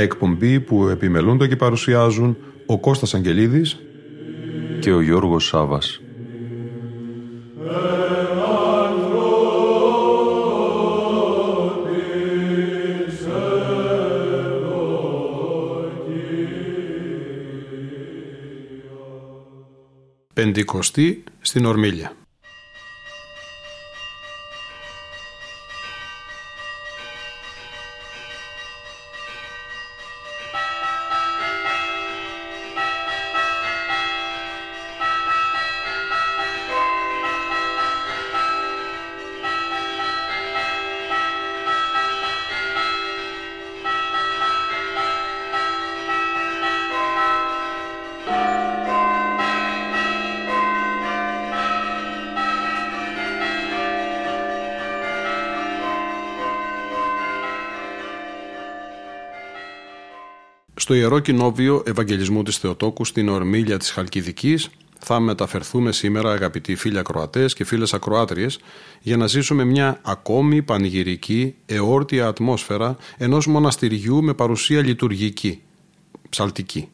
Μια εκπομπή που επιμελούνται και παρουσιάζουν ο Κώστας Αγγελίδης και ο Γιώργος Σάβας. Πεντηκοστή στην Ορμήλια. Στο Ιερό Κοινόβιο Ευαγγελισμού της Θεοτόκου στην Ορμήλια της Χαλκιδικής θα μεταφερθούμε σήμερα αγαπητοί φίλοι ακροατές και φίλες ακροάτριες για να ζήσουμε μια ακόμη πανηγυρική, εόρτια ατμόσφαιρα ενός μοναστηριού με παρουσία λειτουργική, ψαλτική.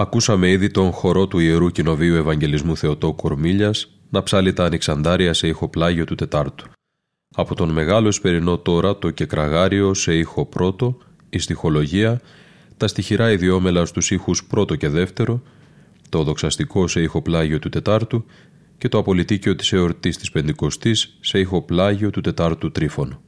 Ακούσαμε ήδη τον χορό του Ιερού Κοινοβίου Ευαγγελισμού Θεοτόκου Κορμίλιας να ψάλει τα ανοιξαντάρια σε ηχοπλάγιο του Τετάρτου. Από τον Μεγάλο Εσπερινό τώρα το κεκραγάριο σε ήχο πρώτο, η στοιχολογία, τα στοιχειρά ιδιόμελα στους ήχους πρώτο και δεύτερο, το δοξαστικό σε ηχοπλάγιο του Τετάρτου και το απολυτίκιο της εορτής της Πεντηκοστής σε ηχοπλάγιο του Τετάρτου Τρίφωνο.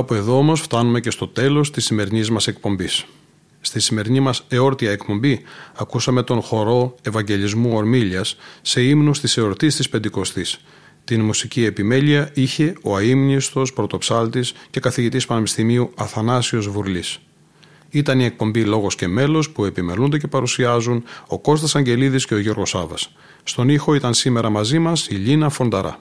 Κάπου εδώ όμως φτάνουμε και στο τέλος της σημερινής μας εκπομπής. Στη σημερινή μας εόρτια εκπομπή ακούσαμε τον χορό Ευαγγελισμού Ορμήλιας σε ύμνους της εορτής της Πεντηκοστής. Την μουσική επιμέλεια είχε ο αείμνηστος πρωτοψάλτης και καθηγητής Πανεπιστημίου Αθανάσιος Βουρλής. Ήταν η εκπομπή Λόγος και Μέλος που επιμελούνται και παρουσιάζουν ο Κώστας Αγγελίδης και ο Γιώργος Σάβας. Στον ήχο ήταν σήμερα μαζί μας η Λίνα Φονταρά.